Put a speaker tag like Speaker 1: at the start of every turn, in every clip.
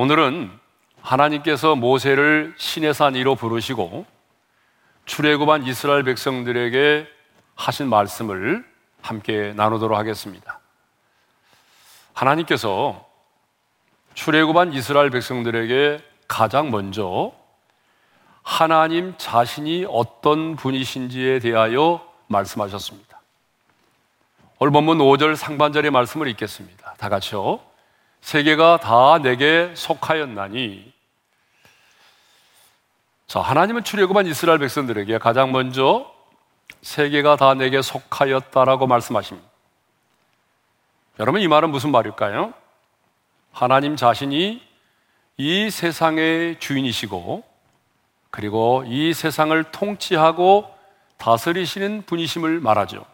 Speaker 1: 오늘은 하나님께서 모세를 신의 산 위로 부르시고 출애굽한 이스라엘 백성들에게 하신 말씀을 함께 나누도록 하겠습니다. 하나님께서 출애굽한 이스라엘 백성들에게 가장 먼저 하나님 자신이 어떤 분이신지에 대하여 말씀하셨습니다. 오늘 본문 5절 상반절의 말씀을 읽겠습니다. 다 같이요. 세계가 다 내게 속하였나니 자, 하나님은 출애굽한 이스라엘 백성들에게 가장 먼저 세계가 다 내게 속하였다라고 말씀하십니다. 여러분 이 말은 무슨 말일까요? 하나님 자신이 이 세상의 주인이시고 그리고 이 세상을 통치하고 다스리시는 분이심을 말하죠.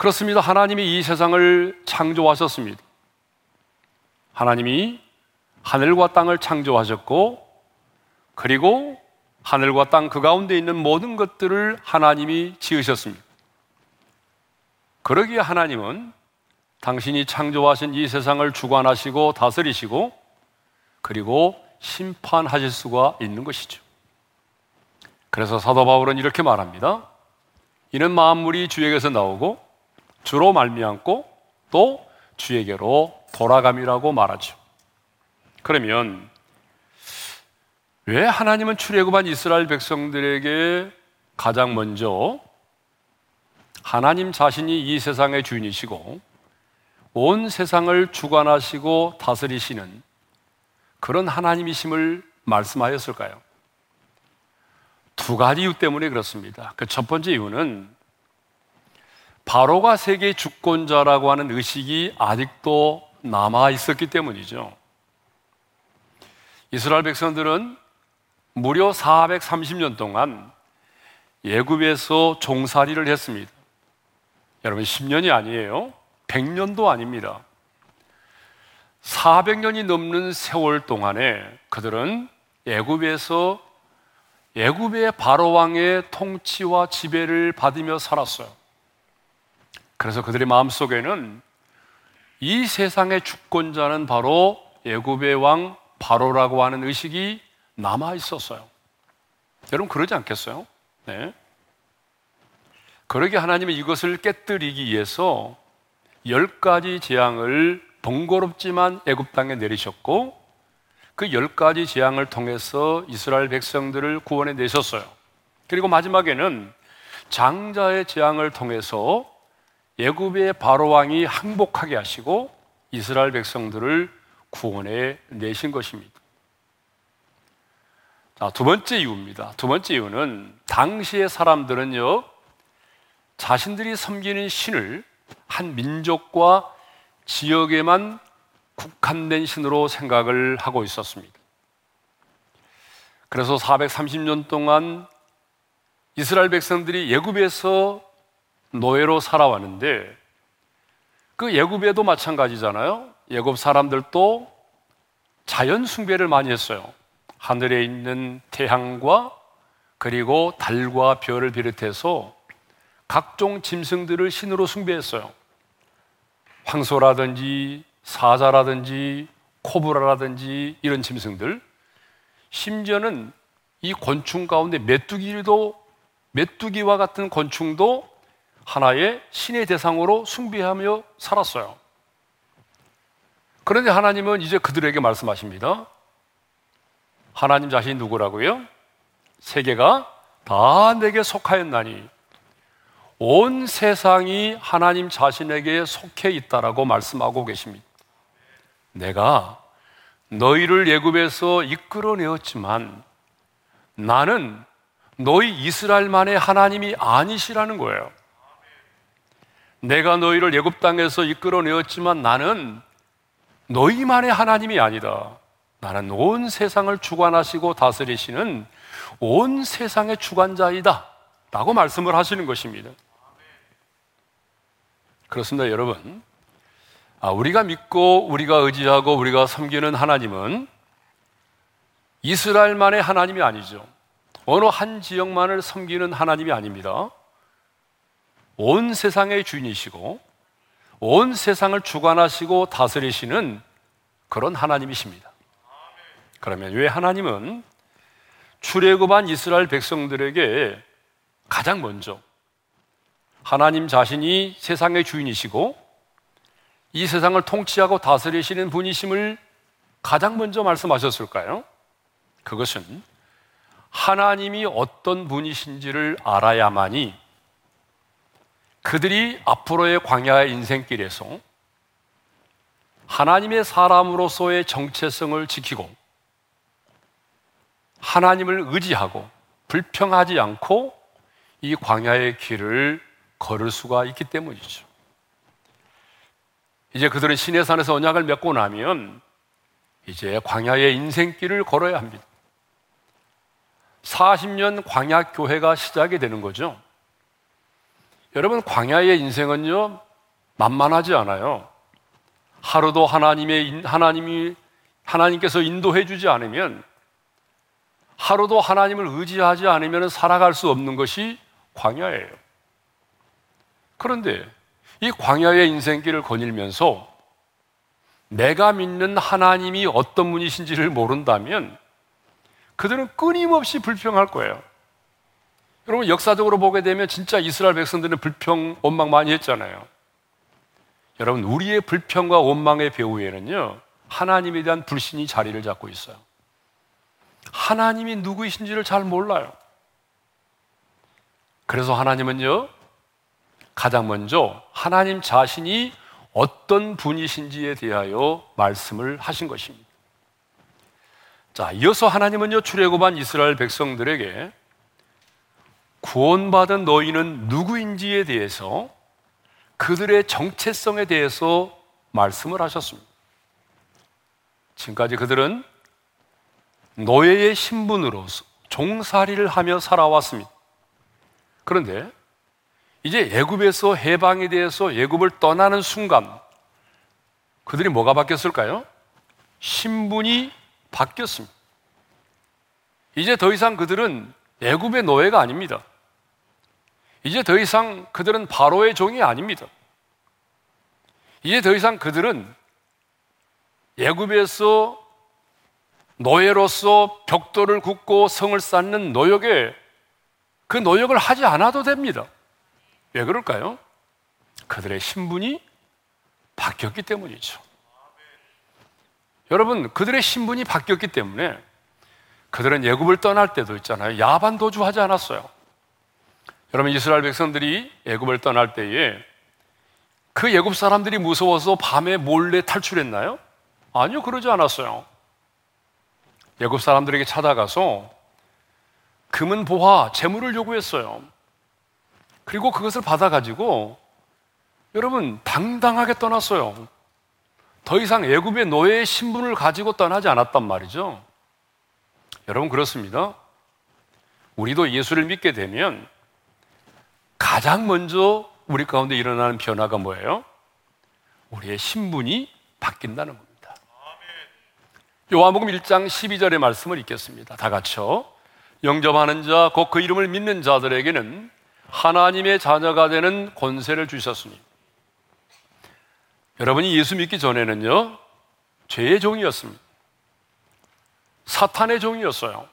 Speaker 1: 그렇습니다. 하나님이 이 세상을 창조하셨습니다. 하나님이 하늘과 땅을 창조하셨고, 그리고 하늘과 땅 그 가운데 있는 모든 것들을 하나님이 지으셨습니다. 그러기에 하나님은 당신이 창조하신 이 세상을 주관하시고 다스리시고, 그리고 심판하실 수가 있는 것이죠. 그래서 사도 바울은 이렇게 말합니다. 이는 만물이 주에게서 나오고 주로 말미암고 또 주에게로 돌아감이라고 말하죠. 그러면 왜 하나님은 출애굽한 이스라엘 백성들에게 가장 먼저 하나님 자신이 이 세상의 주인이시고 온 세상을 주관하시고 다스리시는 그런 하나님이심을 말씀하였을까요? 두 가지 이유 때문에 그렇습니다. 그 첫 번째 이유는 바로가 세계 주권자라고 하는 의식이 아직도 남아 있었기 때문이죠. 이스라엘 백성들은 무려 430년 동안 예굽에서 종살이를 했습니다. 여러분 10년이 아니에요. 100년도 아닙니다. 400년이 넘는 세월 동안에 그들은 예굽에서 예굽의 바로 왕의 통치와 지배를 받으며 살았어요. 그래서 그들의 마음속에는 이 세상의 주권자는 바로 애굽의 왕 바로라고 하는 의식이 남아 있었어요. 여러분 그러지 않겠어요? 네. 그러게 하나님은 이것을 깨뜨리기 위해서 열 가지 재앙을 번거롭지만 애굽 땅에 내리셨고 그 열 가지 재앙을 통해서 이스라엘 백성들을 구원해 내셨어요. 그리고 마지막에는 장자의 재앙을 통해서 예굽의 바로 왕이 항복하게 하시고 이스라엘 백성들을 구원해 내신 것입니다. 자, 두 번째 이유입니다. 두 번째 이유는 당시의 사람들은요, 자신들이 섬기는 신을 한 민족과 지역에만 국한된 신으로 생각을 하고 있었습니다. 그래서 430년 동안 이스라엘 백성들이 예굽에서 노예로 살아왔는데 그 예굽에도 마찬가지잖아요. 예굽 사람들도 자연 숭배를 많이 했어요. 하늘에 있는 태양과 그리고 달과 별을 비롯해서 각종 짐승들을 신으로 숭배했어요. 황소라든지 사자라든지 코브라라든지 이런 짐승들 심지어는 이 곤충 가운데 메뚜기도 메뚜기와 같은 곤충도 하나의 신의 대상으로 숭배하며 살았어요. 그런데 하나님은 이제 그들에게 말씀하십니다. 하나님 자신이 누구라고요? 세계가 다 내게 속하였나니 온 세상이 하나님 자신에게 속해 있다라고 말씀하고 계십니다. 내가 너희를 예굽에서 이끌어내었지만 나는 너희 이스라엘만의 하나님이 아니시라는 거예요. 내가 너희를 예굽 땅에서 이끌어내었지만 나는 너희만의 하나님이 아니다. 나는 온 세상을 주관하시고 다스리시는 온 세상의 주관자이다. 라고 말씀을 하시는 것입니다. 그렇습니다, 여러분. 아, 우리가 믿고 우리가 의지하고 우리가 섬기는 하나님은 이스라엘만의 하나님이 아니죠. 어느 한 지역만을 섬기는 하나님이 아닙니다. 온 세상의 주인이시고 온 세상을 주관하시고 다스리시는 그런 하나님이십니다. 그러면 왜 하나님은 출애굽한 이스라엘 백성들에게 가장 먼저 하나님 자신이 세상의 주인이시고 이 세상을 통치하고 다스리시는 분이심을 가장 먼저 말씀하셨을까요? 그것은 하나님이 어떤 분이신지를 알아야만이 그들이 앞으로의 광야의 인생길에서 하나님의 사람으로서의 정체성을 지키고 하나님을 의지하고 불평하지 않고 이 광야의 길을 걸을 수가 있기 때문이죠. 이제 그들은 신의 산에서 언약을 맺고 나면 이제 광야의 인생길을 걸어야 합니다. 40년 광야 교회가 시작이 되는 거죠. 여러분, 광야의 인생은요, 만만하지 않아요. 하루도 하나님의, 하나님이, 하나님께서 인도해 주지 않으면, 하루도 하나님을 의지하지 않으면 살아갈 수 없는 것이 광야예요. 그런데 이 광야의 인생길을 거닐면서 내가 믿는 하나님이 어떤 분이신지를 모른다면 그들은 끊임없이 불평할 거예요. 여러분 역사적으로 보게 되면 진짜 이스라엘 백성들은 불평, 원망 많이 했잖아요. 여러분 우리의 불평과 원망의 배후에는요 하나님에 대한 불신이 자리를 잡고 있어요. 하나님이 누구이신지를 잘 몰라요. 그래서 하나님은요 가장 먼저 하나님 자신이 어떤 분이신지에 대하여 말씀을 하신 것입니다. 자, 이어서 하나님은요, 출애굽한 이스라엘 백성들에게 구원받은 너희는 누구인지에 대해서 그들의 정체성에 대해서 말씀을 하셨습니다. 지금까지 그들은 노예의 신분으로서 종살이를 하며 살아왔습니다. 그런데 이제 애굽에서 해방에 대해서 애굽을 떠나는 순간 그들이 뭐가 바뀌었을까요? 신분이 바뀌었습니다. 이제 더 이상 그들은 애굽의 노예가 아닙니다. 이제 더 이상 그들은 바로의 종이 아닙니다. 이제 더 이상 그들은 애굽에서 노예로서 벽돌을 굽고 성을 쌓는 노역에 그 노역을 하지 않아도 됩니다. 왜 그럴까요? 그들의 신분이 바뀌었기 때문이죠. 여러분, 그들의 신분이 바뀌었기 때문에 그들은 예굽을 떠날 때도 있잖아요. 야반 도주하지 않았어요. 여러분 이스라엘 백성들이 예굽을 떠날 때에 그 예굽 사람들이 무서워서 밤에 몰래 탈출했나요? 아니요, 그러지 않았어요. 예굽 사람들에게 찾아가서 금은 보화, 재물을 요구했어요. 그리고 그것을 받아가지고 여러분 당당하게 떠났어요. 더 이상 애굽의 노예의 신분을 가지고 떠나지 않았단 말이죠. 여러분 그렇습니다. 우리도 예수를 믿게 되면 가장 먼저 우리 가운데 일어나는 변화가 뭐예요? 우리의 신분이 바뀐다는 겁니다. 요한복음 1장 12절의 말씀을 읽겠습니다. 다 같이요. 영접하는 자, 곧 그 이름을 믿는 자들에게는 하나님의 자녀가 되는 권세를 주셨으니 여러분이 예수 믿기 전에는요 죄의 종이었습니다. 사탄의 종이었어요.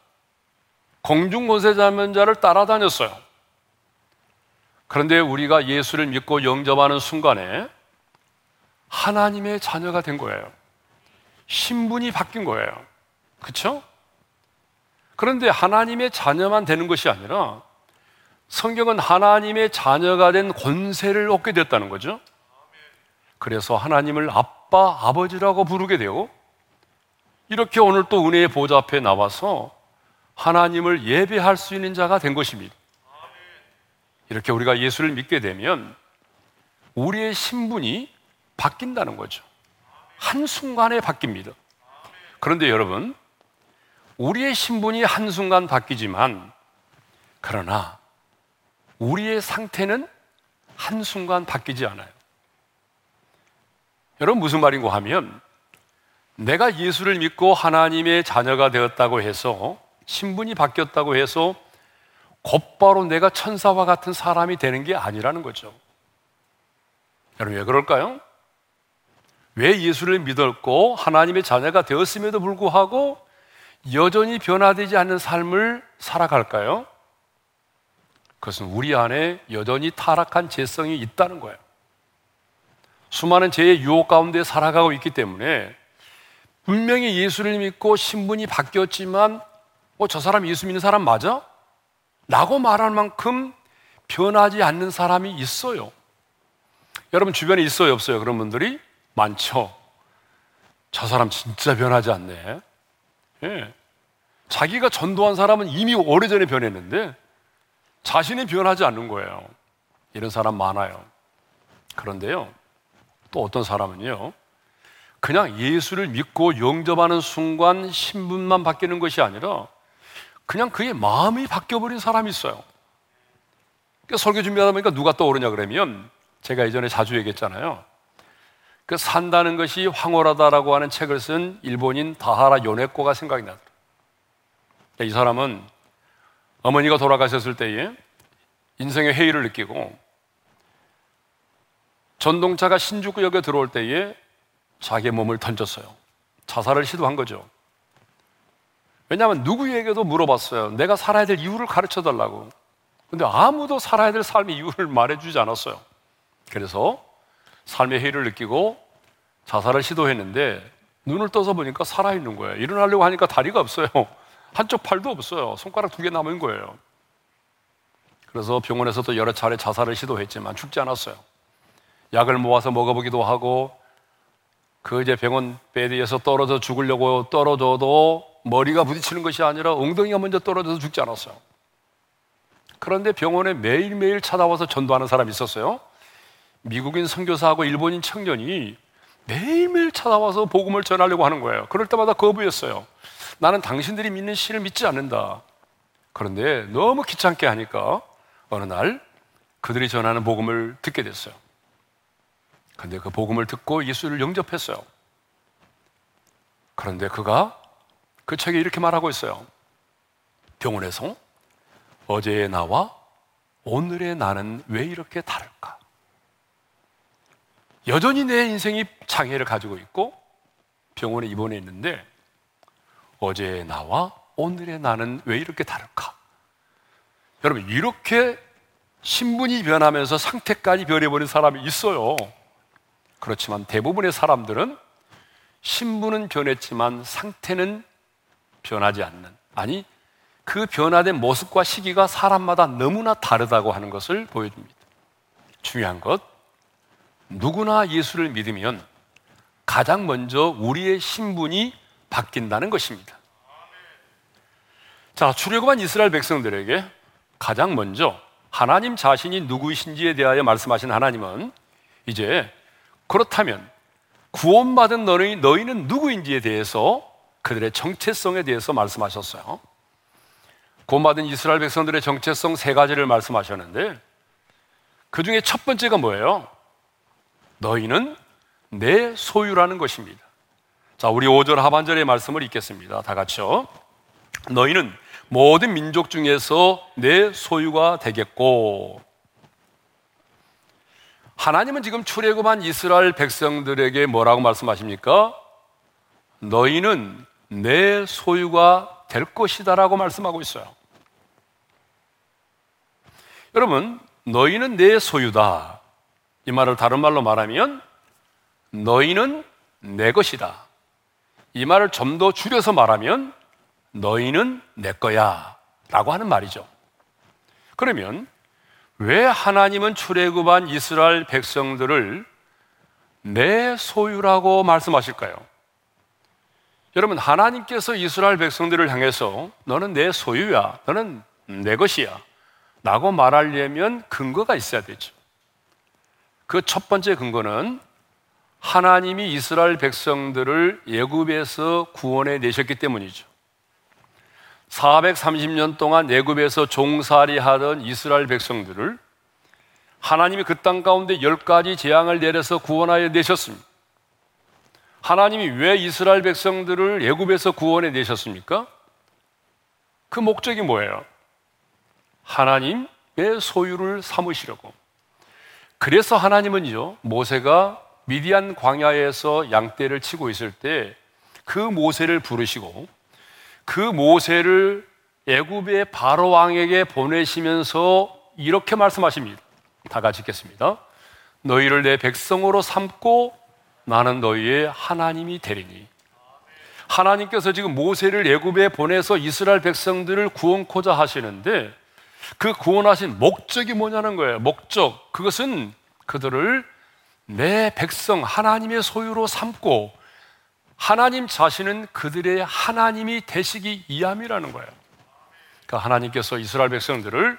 Speaker 1: 공중 권세 잡는 자를 따라다녔어요. 그런데 우리가 예수를 믿고 영접하는 순간에 하나님의 자녀가 된 거예요. 신분이 바뀐 거예요. 그렇죠? 그런데 하나님의 자녀만 되는 것이 아니라 성경은 하나님의 자녀가 된 권세를 얻게 됐다는 거죠. 그래서 하나님을 아빠, 아버지라고 부르게 되고 이렇게 오늘 또 은혜의 보좌 앞에 나와서 하나님을 예배할 수 있는 자가 된 것입니다. 이렇게 우리가 예수를 믿게 되면 우리의 신분이 바뀐다는 거죠. 한순간에 바뀝니다. 그런데 여러분, 우리의 신분이 한순간 바뀌지만, 그러나 우리의 상태는 한순간 바뀌지 않아요. 여러분 무슨 말인고 하면 내가 예수를 믿고 하나님의 자녀가 되었다고 해서 신분이 바뀌었다고 해서 곧바로 내가 천사와 같은 사람이 되는 게 아니라는 거죠. 여러분 왜 그럴까요? 왜 예수를 믿었고 하나님의 자녀가 되었음에도 불구하고 여전히 변화되지 않는 삶을 살아갈까요? 그것은 우리 안에 여전히 타락한 재성이 있다는 거예요. 수많은 죄의 유혹 가운데 살아가고 있기 때문에 분명히 예수를 믿고 신분이 바뀌었지만 어, 저 사람 예수 믿는 사람 맞아? 라고 말할 만큼 변하지 않는 사람이 있어요. 여러분 주변에 있어요, 없어요? 그런 분들이 많죠. 저 사람 진짜 변하지 않네. 예. 자기가 전도한 사람은 이미 오래전에 변했는데 자신이 변하지 않는 거예요. 이런 사람 많아요. 그런데요, 또 어떤 사람은요, 그냥 예수를 믿고 영접하는 순간 신분만 바뀌는 것이 아니라 그냥 그의 마음이 바뀌어버린 사람이 있어요. 그러니까 설교 준비하다 보니까 누가 떠오르냐 그러면 제가 예전에 자주 얘기했잖아요. 그 산다는 것이 황홀하다라고 하는 책을 쓴 일본인 다하라 요네코가 생각이 나더라고요. 이 사람은 어머니가 돌아가셨을 때에 인생의 회의를 느끼고 전동차가 신주쿠역에 들어올 때에 자기의 몸을 던졌어요. 자살을 시도한 거죠. 왜냐하면 누구에게도 물어봤어요. 내가 살아야 될 이유를 가르쳐 달라고. 근데 아무도 살아야 될 삶의 이유를 말해주지 않았어요. 그래서 삶의 해를 느끼고 자살을 시도했는데 눈을 떠서 보니까 살아있는 거예요. 일어나려고 하니까 다리가 없어요. 한쪽 팔도 없어요. 손가락 두 개 남은 거예요. 그래서 병원에서도 여러 차례 자살을 시도했지만 죽지 않았어요. 약을 모아서 먹어보기도 하고 그 이제 병원 베드에서 떨어져 죽으려고 떨어져도 머리가 부딪히는 것이 아니라 엉덩이가 먼저 떨어져서 죽지 않았어요. 그런데 병원에 매일매일 찾아와서 전도하는 사람이 있었어요. 미국인 선교사하고 일본인 청년이 매일매일 찾아와서 복음을 전하려고 하는 거예요. 그럴 때마다 거부했어요. 나는 당신들이 믿는 신을 믿지 않는다. 그런데 너무 귀찮게 하니까 어느 날 그들이 전하는 복음을 듣게 됐어요. 근데 그 복음을 듣고 예수를 영접했어요. 그런데 그가 그 책에 이렇게 말하고 있어요. 병원에서 어제의 나와 오늘의 나는 왜 이렇게 다를까? 여전히 내 인생이 장애를 가지고 있고 병원에 입원해 있는데 어제의 나와 오늘의 나는 왜 이렇게 다를까? 여러분, 이렇게 신분이 변하면서 상태까지 변해버린 사람이 있어요. 그렇지만 대부분의 사람들은 신분은 변했지만 상태는 변하지 않는, 아니, 그 변화된 모습과 시기가 사람마다 너무나 다르다고 하는 것을 보여줍니다. 중요한 것, 누구나 예수를 믿으면 가장 먼저 우리의 신분이 바뀐다는 것입니다. 자, 출애굽한 이스라엘 백성들에게 가장 먼저 하나님 자신이 누구이신지에 대하여 말씀하신 하나님은 이제 그렇다면 구원받은 너희, 너희는 누구인지에 대해서 그들의 정체성에 대해서 말씀하셨어요. 구원받은 이스라엘 백성들의 정체성 세 가지를 말씀하셨는데 그 중에 첫 번째가 뭐예요? 너희는 내 소유라는 것입니다. 자, 우리 5절 하반절의 말씀을 읽겠습니다. 다 같이요. 너희는 모든 민족 중에서 내 소유가 되겠고 하나님은 지금 출애굽한 이스라엘 백성들에게 뭐라고 말씀하십니까? 너희는 내 소유가 될 것이다라고 말씀하고 있어요. 여러분, 너희는 내 소유다. 이 말을 다른 말로 말하면 너희는 내 것이다. 이 말을 좀 더 줄여서 말하면 너희는 내 거야 라고 하는 말이죠. 그러면 왜 하나님은 출애굽한 이스라엘 백성들을 내 소유라고 말씀하실까요? 여러분 하나님께서 이스라엘 백성들을 향해서 너는 내 소유야. 너는 내 것이야. 라고 말하려면 근거가 있어야 되죠. 그 첫 번째 근거는 하나님이 이스라엘 백성들을 예굽에서 구원해 내셨기 때문이죠. 430년 동안 예굽에서 종살이 하던 이스라엘 백성들을 하나님이 그 땅 가운데 열 가지 재앙을 내려서 구원하여 내셨습니다. 하나님이 왜 이스라엘 백성들을 예굽에서 구원해 내셨습니까? 그 목적이 뭐예요? 하나님의 소유를 삼으시려고. 그래서 하나님은요, 모세가 미디안 광야에서 양떼를 치고 있을 때 그 모세를 부르시고 그 모세를 애굽의 바로 왕에게 보내시면서 이렇게 말씀하십니다. 다 같이 읽겠습니다. 너희를 내 백성으로 삼고 나는 너희의 하나님이 되리니. 하나님께서 지금 모세를 애굽에 보내서 이스라엘 백성들을 구원코자 하시는데 그 구원하신 목적이 뭐냐는 거예요. 목적. 그것은 그들을 내 백성 하나님의 소유로 삼고 하나님 자신은 그들의 하나님이 되시기 이함이라는 거예요. 그러니까 하나님께서 이스라엘 백성들을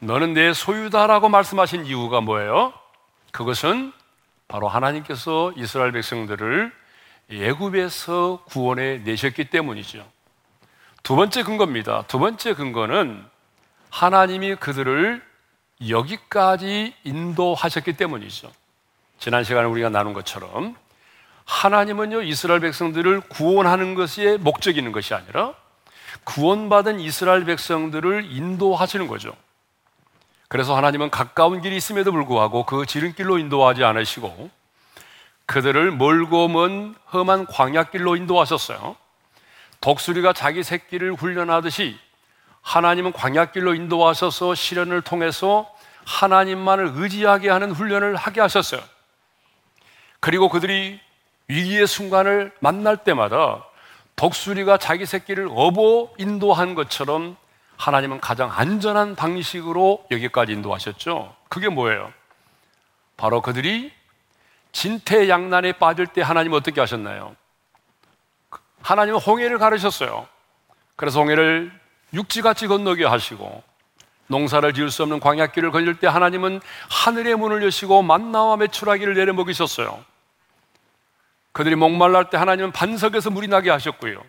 Speaker 1: 너는 내 소유다라고 말씀하신 이유가 뭐예요? 그것은 바로 하나님께서 이스라엘 백성들을 예굽에서 구원해 내셨기 때문이죠. 두 번째 근거입니다. 두 번째 근거는 하나님이 그들을 여기까지 인도하셨기 때문이죠. 지난 시간에 우리가 나눈 것처럼 하나님은요 이스라엘 백성들을 구원하는 것이 목적이 있는 것이 아니라 구원받은 이스라엘 백성들을 인도하시는 거죠. 그래서 하나님은 가까운 길이 있음에도 불구하고 그 지름길로 인도하지 않으시고 그들을 멀고 먼 험한 광야길로 인도하셨어요. 독수리가 자기 새끼를 훈련하듯이 하나님은 광야길로 인도하셔서 시련을 통해서 하나님만을 의지하게 하는 훈련을 하게 하셨어요. 그리고 그들이 위기의 순간을 만날 때마다 독수리가 자기 새끼를 업어 인도한 것처럼 하나님은 가장 안전한 방식으로 여기까지 인도하셨죠. 그게 뭐예요? 바로 그들이 진퇴양난에 빠질 때 하나님 어떻게 하셨나요? 하나님은 홍해를 가르셨어요. 그래서 홍해를 육지같이 건너게 하시고 농사를 지을 수 없는 광야길을 걸릴 때 하나님은 하늘의 문을 여시고 만나와 메추라기를 내려 먹이셨어요. 그들이 목말랄 때 하나님은 반석에서 물이 나게 하셨고요.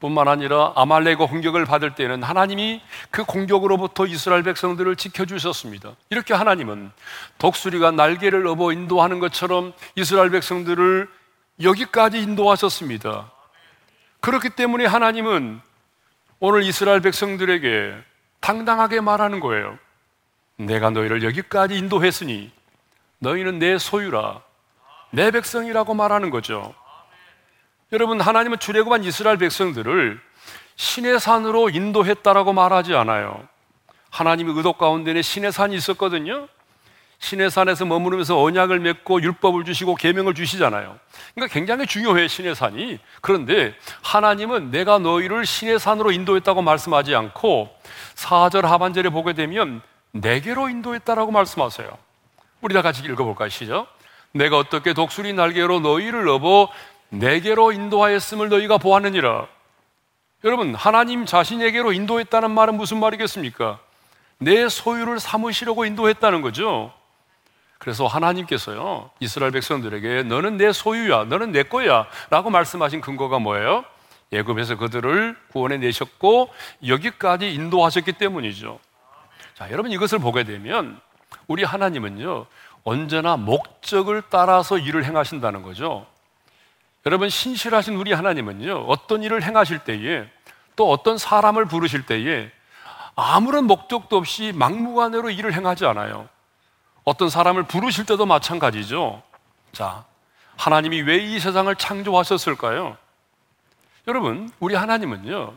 Speaker 1: 뿐만 아니라 아말렉의 공격을 받을 때는 하나님이 그 공격으로부터 이스라엘 백성들을 지켜주셨습니다. 이렇게 하나님은 독수리가 날개를 업어 인도하는 것처럼 이스라엘 백성들을 여기까지 인도하셨습니다. 그렇기 때문에 하나님은 오늘 이스라엘 백성들에게 당당하게 말하는 거예요. 내가 너희를 여기까지 인도했으니 너희는 내 소유라, 내 백성이라고 말하는 거죠. 여러분, 하나님은 출애굽한 이스라엘 백성들을 신의 산으로 인도했다라고 말하지 않아요. 하나님의 의도 가운데는 신의 산이 있었거든요. 신의 산에서 머무르면서 언약을 맺고 율법을 주시고 계명을 주시잖아요. 그러니까 굉장히 중요해 신의 산이. 그런데 하나님은 내가 너희를 신의 산으로 인도했다고 말씀하지 않고 4절 하반절에 보게 되면 내게로 인도했다라고 말씀하세요. 우리 다 같이 읽어볼까요? 시죠 내가 어떻게 독수리 날개로 너희를 업어 내게로 인도하였음을 너희가 보았느니라. 여러분, 하나님 자신에게로 인도했다는 말은 무슨 말이겠습니까? 내 소유를 삼으시려고 인도했다는 거죠. 그래서 하나님께서요, 이스라엘 백성들에게 너는 내 소유야, 너는 내 거야 라고 말씀하신 근거가 뭐예요? 예굽에서 그들을 구원해 내셨고 여기까지 인도하셨기 때문이죠. 자, 여러분 이것을 보게 되면 우리 하나님은요, 언제나 목적을 따라서 일을 행하신다는 거죠. 여러분 신실하신 우리 하나님은요 어떤 일을 행하실 때에 또 어떤 사람을 부르실 때에 아무런 목적도 없이 막무가내로 일을 행하지 않아요. 어떤 사람을 부르실 때도 마찬가지죠. 자, 하나님이 왜 이 세상을 창조하셨을까요? 여러분, 우리 하나님은요,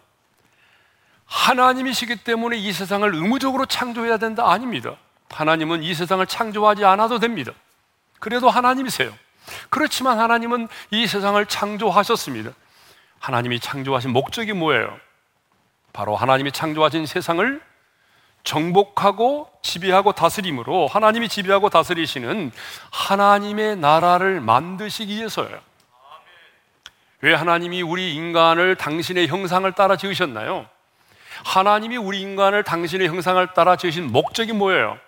Speaker 1: 하나님이시기 때문에 이 세상을 의무적으로 창조해야 된다? 아닙니다. 하나님은 이 세상을 창조하지 않아도 됩니다. 그래도 하나님이세요. 그렇지만 하나님은 이 세상을 창조하셨습니다. 하나님이 창조하신 목적이 뭐예요? 바로 하나님이 창조하신 세상을 정복하고 지배하고 다스림으로 하나님이 지배하고 다스리시는 하나님의 나라를 만드시기 위해서예요. 왜 하나님이 우리 인간을 당신의 형상을 따라 지으셨나요? 하나님이 우리 인간을 당신의 형상을 따라 지으신 목적이 뭐예요?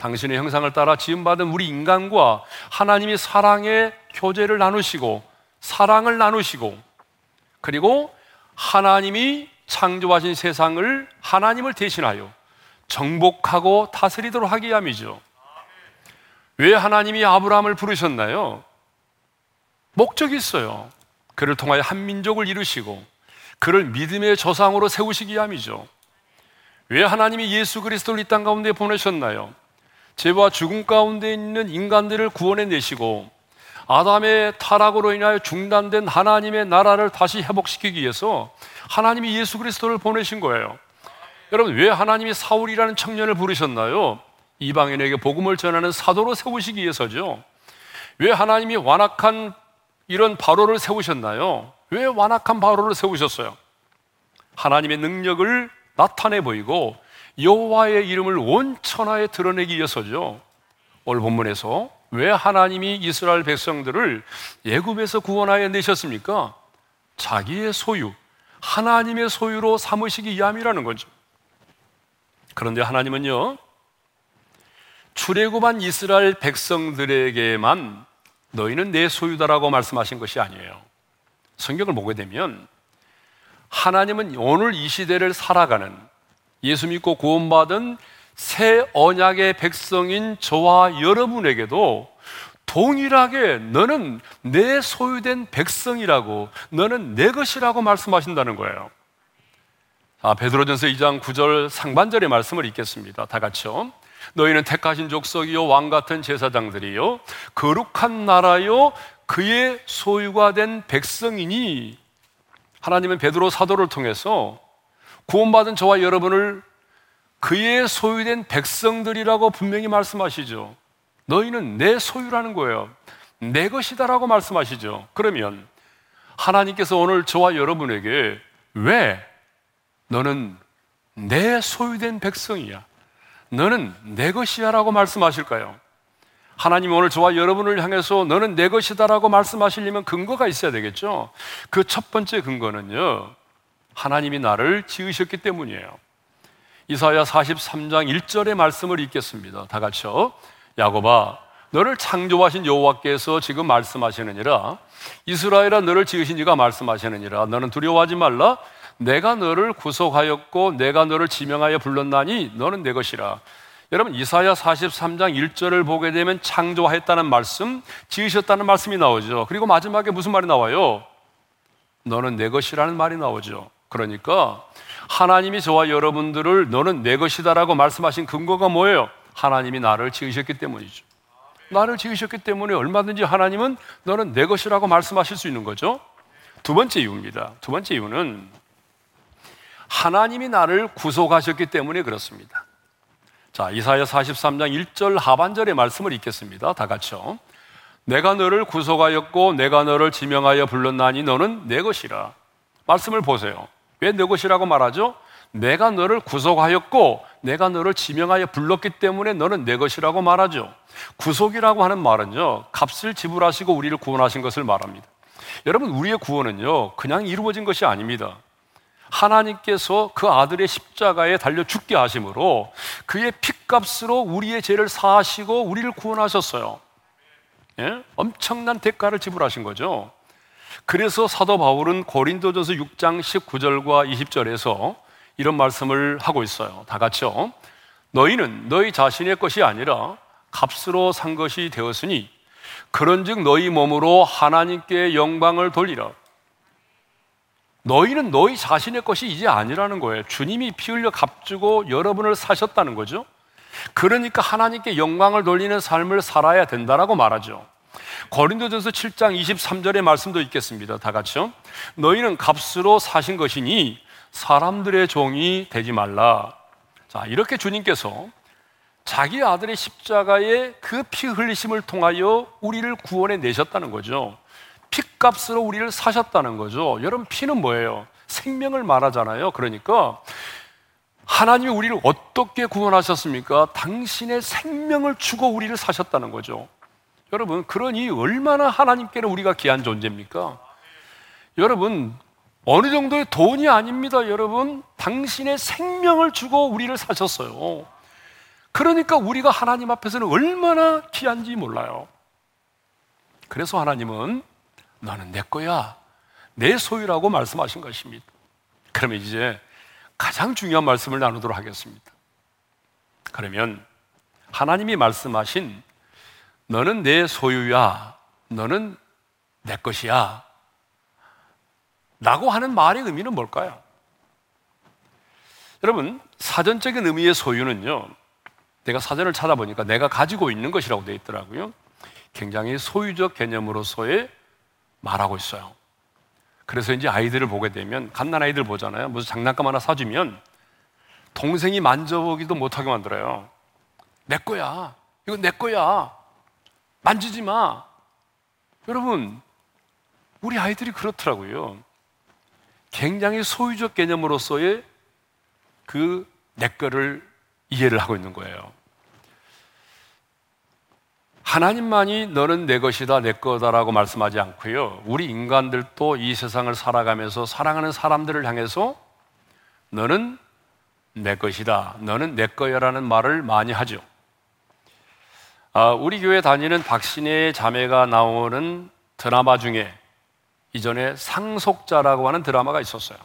Speaker 1: 당신의 형상을 따라 지음받은 우리 인간과 하나님이 사랑의 교제를 나누시고 사랑을 나누시고 그리고 하나님이 창조하신 세상을 하나님을 대신하여 정복하고 다스리도록 하기 위함이죠. 왜 하나님이 아브라함을 부르셨나요? 목적이 있어요. 그를 통하여 한 민족을 이루시고 그를 믿음의 조상으로 세우시기 위함이죠. 왜 하나님이 예수 그리스도를 이 땅 가운데 보내셨나요? 죄와 죽음 가운데 있는 인간들을 구원해 내시고 아담의 타락으로 인하여 중단된 하나님의 나라를 다시 회복시키기 위해서 하나님이 예수 그리스도를 보내신 거예요. 여러분, 왜 하나님이 사울이라는 청년을 부르셨나요? 이방인에게 복음을 전하는 사도로 세우시기 위해서죠. 왜 하나님이 완악한 이런 바로를 세우셨나요? 왜 완악한 바로를 세우셨어요? 하나님의 능력을 나타내 보이고 여호와의 이름을 온 천하에 드러내기 위해서죠. 오늘 본문에서 왜 하나님이 이스라엘 백성들을 예굽에서 구원하여 내셨습니까? 자기의 소유, 하나님의 소유로 삼으시기 위함이라는 거죠. 그런데 하나님은요, 출애굽한 이스라엘 백성들에게만 너희는 내 소유다라고 말씀하신 것이 아니에요. 성경을 보게 되면 하나님은 오늘 이 시대를 살아가는 예수 믿고 구원받은 새 언약의 백성인 저와 여러분에게도 동일하게 너는 내 소유된 백성이라고 너는 내 것이라고 말씀하신다는 거예요. 아, 베드로전서 2장 9절 상반절의 말씀을 읽겠습니다. 다 같이요. 너희는 택하신 족속이요 왕 같은 제사장들이요 거룩한 나라요 그의 소유가 된 백성이니 하나님은 베드로 사도를 통해서 구원받은 저와 여러분을 그의 소유된 백성들이라고 분명히 말씀하시죠. 너희는 내 소유라는 거예요. 내 것이다라고 말씀하시죠. 그러면 하나님께서 오늘 저와 여러분에게 왜 너는 내 소유된 백성이야? 너는 내 것이야 라고 말씀하실까요? 하나님 오늘 저와 여러분을 향해서 너는 내 것이다 라고 말씀하시려면 근거가 있어야 되겠죠. 그 첫 번째 근거는요. 하나님이 나를 지으셨기 때문이에요. 이사야 43장 1절의 말씀을 읽겠습니다. 다 같이요. 야곱아, 너를 창조하신 여호와께서 지금 말씀하시느니라. 이스라엘아, 너를 지으신 이가 말씀하시느니라. 너는 두려워하지 말라. 내가 너를 구속하였고 내가 너를 지명하여 불렀나니 너는 내 것이라. 여러분 이사야 43장 1절을 보게 되면 창조했다는 말씀, 지으셨다는 말씀이 나오죠. 그리고 마지막에 무슨 말이 나와요? 너는 내 것이라는 말이 나오죠. 그러니까 하나님이 저와 여러분들을 너는 내 것이다라고 말씀하신 근거가 뭐예요? 하나님이 나를 지으셨기 때문이죠. 나를 지으셨기 때문에 얼마든지 하나님은 너는 내 것이라고 말씀하실 수 있는 거죠. 두 번째 이유입니다. 두 번째 이유는 하나님이 나를 구속하셨기 때문에 그렇습니다. 자, 이사야 43장 1절 하반절의 말씀을 읽겠습니다. 다 같이요. 내가 너를 구속하였고 내가 너를 지명하여 불렀나니 너는 내 것이라. 말씀을 보세요. 왜 내 것이라고 말하죠? 내가 너를 구속하였고 내가 너를 지명하여 불렀기 때문에 너는 내 것이라고 말하죠. 구속이라고 하는 말은요. 값을 지불하시고 우리를 구원하신 것을 말합니다. 여러분, 우리의 구원은요. 그냥 이루어진 것이 아닙니다. 하나님께서 그 아들의 십자가에 달려 죽게 하심으로 그의 피값으로 우리의 죄를 사하시고 우리를 구원하셨어요. 예? 엄청난 대가를 지불하신 거죠. 그래서 사도 바울은 고린도전서 6장 19절과 20절에서 이런 말씀을 하고 있어요. 다 같이요. 너희는 너희 자신의 것이 아니라 값으로 산 것이 되었으니 그런즉 너희 몸으로 하나님께 영광을 돌리라. 너희는 너희 자신의 것이 이제 아니라는 거예요. 주님이 피 흘려 값주고 여러분을 사셨다는 거죠. 그러니까 하나님께 영광을 돌리는 삶을 살아야 된다라고 말하죠. 고린도전서 7장 23절의 말씀도 있겠습니다. 다 같이요. 너희는 값으로 사신 것이니 사람들의 종이 되지 말라. 자, 이렇게 주님께서 자기 아들의 십자가의 그 피 흘리심을 통하여 우리를 구원해 내셨다는 거죠. 피값으로 우리를 사셨다는 거죠. 여러분, 피는 뭐예요? 생명을 말하잖아요. 그러니까 하나님이 우리를 어떻게 구원하셨습니까? 당신의 생명을 주고 우리를 사셨다는 거죠. 여러분, 그러니 얼마나 하나님께는 우리가 귀한 존재입니까? 여러분, 어느 정도의 돈이 아닙니다, 여러분. 당신의 생명을 주고 우리를 사셨어요. 그러니까 우리가 하나님 앞에서는 얼마나 귀한지 몰라요. 그래서 하나님은 너는 내 거야. 내 소유라고 말씀하신 것입니다. 그러면 이제 가장 중요한 말씀을 나누도록 하겠습니다. 그러면 하나님이 말씀하신 너는 내 소유야. 너는 내 것이야. 라고 하는 말의 의미는 뭘까요? 여러분, 사전적인 의미의 소유는요, 내가 사전을 찾아보니까 내가 가지고 있는 것이라고 되어 있더라고요. 굉장히 소유적 개념으로서의 말하고 있어요. 그래서 이제 아이들을 보게 되면 갓난 아이들 보잖아요. 무슨 장난감 하나 사주면 동생이 만져보기도 못하게 만들어요. 내 거야. 이건 내 거야. 만지지 마. 여러분, 우리 아이들이 그렇더라고요. 굉장히 소유적 개념으로서의 그 내 거를 이해를 하고 있는 거예요. 하나님만이 너는 내 것이다, 내 거다라고 말씀하지 않고요. 우리 인간들도 이 세상을 살아가면서 사랑하는 사람들을 향해서 너는 내 것이다, 너는 내 거야라는 말을 많이 하죠. 아, 우리 교회 다니는 박신혜 자매가 나오는 드라마 중에 이전에 상속자라고 하는 드라마가 있었어요.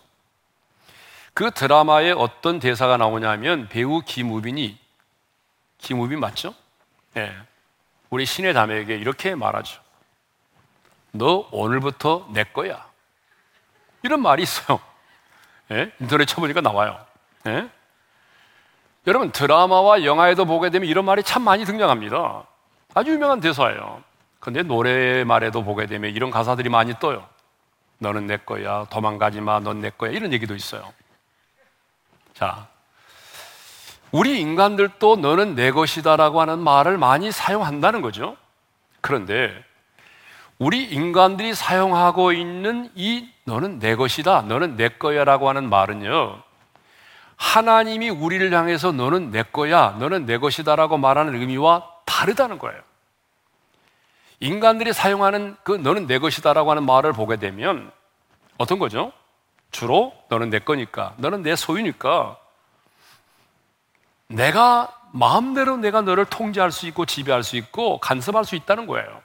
Speaker 1: 그 드라마에 어떤 대사가 나오냐면 배우 김우빈이 김우빈 맞죠? 예. 네. 우리 신의 자매에게 이렇게 말하죠. 너 오늘부터 내 거야. 이런 말이 있어요. 예? 인터넷 쳐보니까 나와요. 예? 여러분, 드라마와 영화에도 보게 되면 이런 말이 참 많이 등장합니다. 아주 유명한 대사예요. 근데 노래 말에도 보게 되면 이런 가사들이 많이 떠요. 너는 내 거야. 도망가지 마. 넌 내 거야. 이런 얘기도 있어요. 자, 우리 인간들도 너는 내 것이다라고 하는 말을 많이 사용한다는 거죠. 그런데 우리 인간들이 사용하고 있는 이 너는 내 것이다, 너는 내 거야라고 하는 말은요. 하나님이 우리를 향해서 너는 내 거야, 너는 내 것이다라고 말하는 의미와 다르다는 거예요. 인간들이 사용하는 그 너는 내 것이다라고 하는 말을 보게 되면 어떤 거죠? 주로 너는 내 거니까, 너는 내 소유니까 내가 마음대로 내가 너를 통제할 수 있고 지배할 수 있고 간섭할 수 있다는 거예요.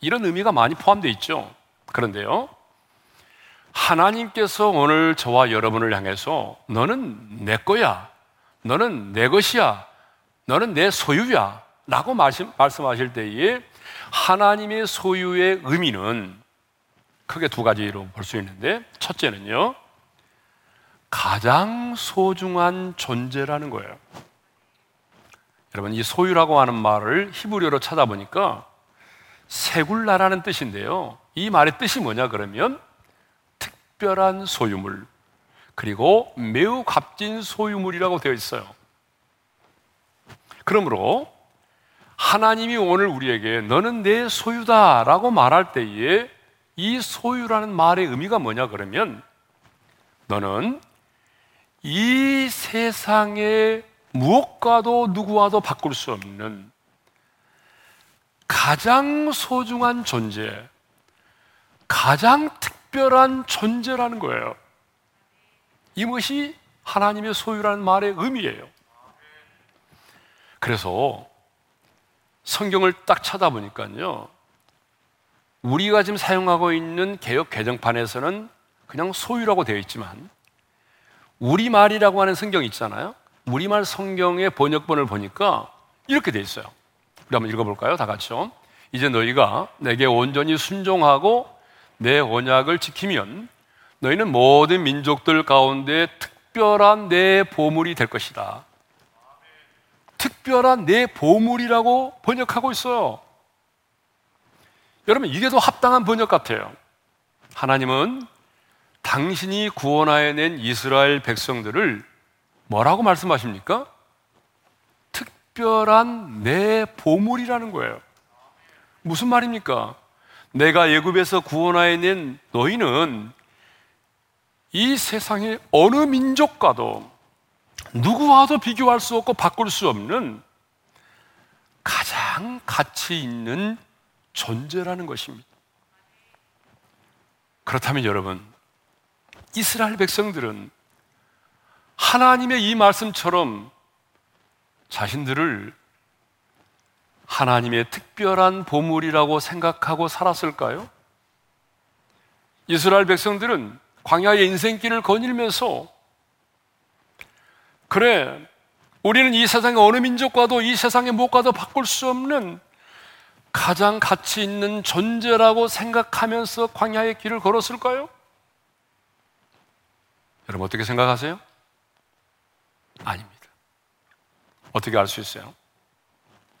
Speaker 1: 이런 의미가 많이 포함되어 있죠. 그런데요. 하나님께서 오늘 저와 여러분을 향해서 너는 내 거야. 너는 내 것이야. 너는 내 소유야. 라고 말씀, 말씀하실 때에 하나님의 소유의 의미는 크게 두 가지로 볼 수 있는데 첫째는요. 가장 소중한 존재라는 거예요. 여러분, 이 소유라고 하는 말을 히브리어로 찾아보니까 세굴라라는 뜻인데요. 이 말의 뜻이 뭐냐 그러면 특별한 소유물 그리고 매우 값진 소유물이라고 되어 있어요. 그러므로 하나님이 오늘 우리에게 너는 내 소유다라고 말할 때에 이 소유라는 말의 의미가 뭐냐 그러면 너는 이 세상에 무엇과도 누구와도 바꿀 수 없는 가장 소중한 존재, 가장 특 별한 존재라는 거예요. 이것이 하나님의 소유라는 말의 의미예요. 그래서 성경을 딱 찾아보니까요. 우리가 지금 사용하고 있는 개혁 개정판에서는 그냥 소유라고 되어 있지만 우리말이라고 하는 성경이 있잖아요. 우리말 성경의 번역본을 보니까 이렇게 돼 있어요. 우리 한번 읽어볼까요? 다 같이요. 이제 너희가 내게 온전히 순종하고 내 언약을 지키면 너희는 모든 민족들 가운데 특별한 내 보물이 될 것이다. 특별한 내 보물이라고 번역하고 있어요. 여러분, 이게 더 합당한 번역 같아요. 하나님은 당신이 구원하여 낸 이스라엘 백성들을 뭐라고 말씀하십니까? 특별한 내 보물이라는 거예요. 무슨 말입니까? 내가 예굽에서 구원하여 낸 너희는 이 세상의 어느 민족과도 누구와도 비교할 수 없고 바꿀 수 없는 가장 가치 있는 존재라는 것입니다. 그렇다면 여러분, 이스라엘 백성들은 하나님의 이 말씀처럼 자신들을 하나님의 특별한 보물이라고 생각하고 살았을까요? 이스라엘 백성들은 광야의 인생길을 거닐면서 그래, 우리는 이 세상의 어느 민족과도 이 세상의 무엇과도 바꿀 수 없는 가장 가치 있는 존재라고 생각하면서 광야의 길을 걸었을까요? 여러분 어떻게 생각하세요? 아닙니다. 어떻게 알 수 있어요?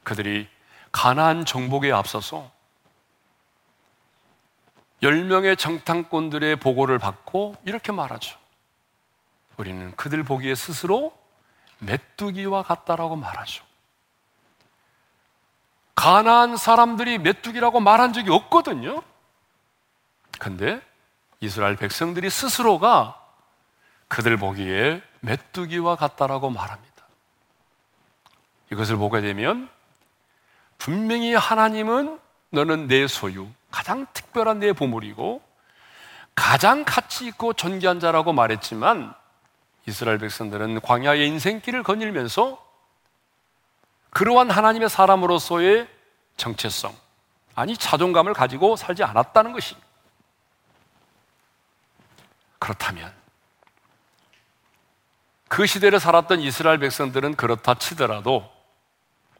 Speaker 1: 그들이 가나안 정복에 앞서서 10명의 정탐꾼들의 보고를 받고 이렇게 말하죠. 우리는 그들 보기에 스스로 메뚜기와 같다라고 말하죠. 가나안 사람들이 메뚜기라고 말한 적이 없거든요. 근데 이스라엘 백성들이 스스로가 그들 보기에 메뚜기와 같다라고 말합니다. 이것을 보게 되면 분명히 하나님은 너는 내 소유, 가장 특별한 내 보물이고 가장 가치 있고 존귀한 자라고 말했지만 이스라엘 백성들은 광야의 인생길을 거닐면서 그러한 하나님의 사람으로서의 정체성, 아니 자존감을 가지고 살지 않았다는 것입니다. 그렇다면 그 시대를 살았던 이스라엘 백성들은 그렇다 치더라도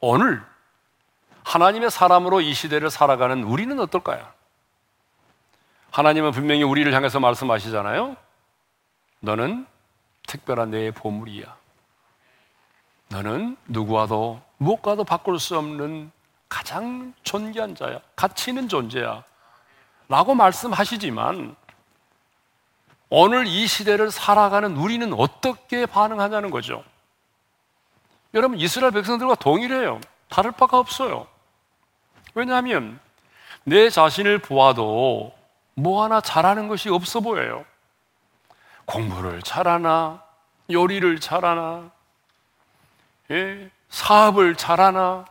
Speaker 1: 오늘 하나님의 사람으로 이 시대를 살아가는 우리는 어떨까요? 하나님은 분명히 우리를 향해서 말씀하시잖아요. 너는 특별한 내 보물이야. 너는 누구와도 무엇과도 바꿀 수 없는 가장 존귀한 자야. 가치 있는 존재야. 라고 말씀하시지만 오늘 이 시대를 살아가는 우리는 어떻게 반응하냐는 거죠. 여러분, 이스라엘 백성들과 동일해요. 다를 바가 없어요. 왜냐하면 내 자신을 보아도 뭐 하나 잘하는 것이 없어 보여요. 공부를 잘하나, 요리를 잘하나, 예, 사업을 잘하나,